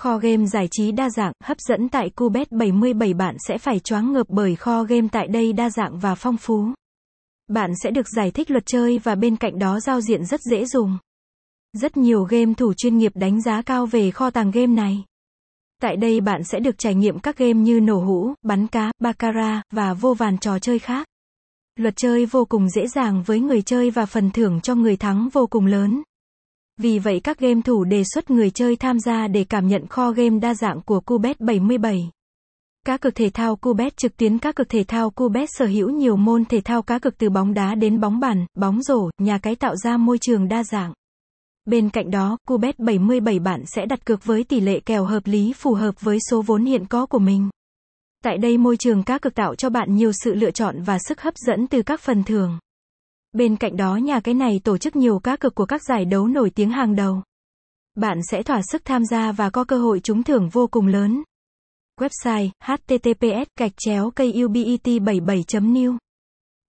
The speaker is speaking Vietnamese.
Kho game giải trí đa dạng, hấp dẫn tại Cubet 77 bạn sẽ phải choáng ngợp bởi kho game tại đây đa dạng và phong phú. Bạn sẽ được giải thích luật chơi và bên cạnh đó giao diện rất dễ dùng. Rất nhiều game thủ chuyên nghiệp đánh giá cao về kho tàng game này. Tại đây bạn sẽ được trải nghiệm các game như nổ hũ, bắn cá, baccarat và vô vàn trò chơi khác. Luật chơi vô cùng dễ dàng với người chơi và phần thưởng cho người thắng vô cùng lớn. Vì vậy các game thủ đề xuất người chơi tham gia để cảm nhận kho game đa dạng của Cubet 77. Cá cược thể thao Cubet trực tuyến Cá cược thể thao Cubet sở hữu nhiều môn thể thao cá cược từ bóng đá đến bóng bàn, bóng rổ, nhà cái tạo ra môi trường đa dạng. Bên cạnh đó, Cubet 77 bạn sẽ đặt cược với tỷ lệ kèo hợp lý phù hợp với số vốn hiện có của mình. Tại đây môi trường cá cược tạo cho bạn nhiều sự lựa chọn và sức hấp dẫn từ các phần thưởng. Bên cạnh đó nhà cái này tổ chức nhiều cá cược của các giải đấu nổi tiếng hàng đầu. Bạn sẽ thỏa sức tham gia và có cơ hội trúng thưởng vô cùng lớn. Website https gạch chéo cây ubet 77 new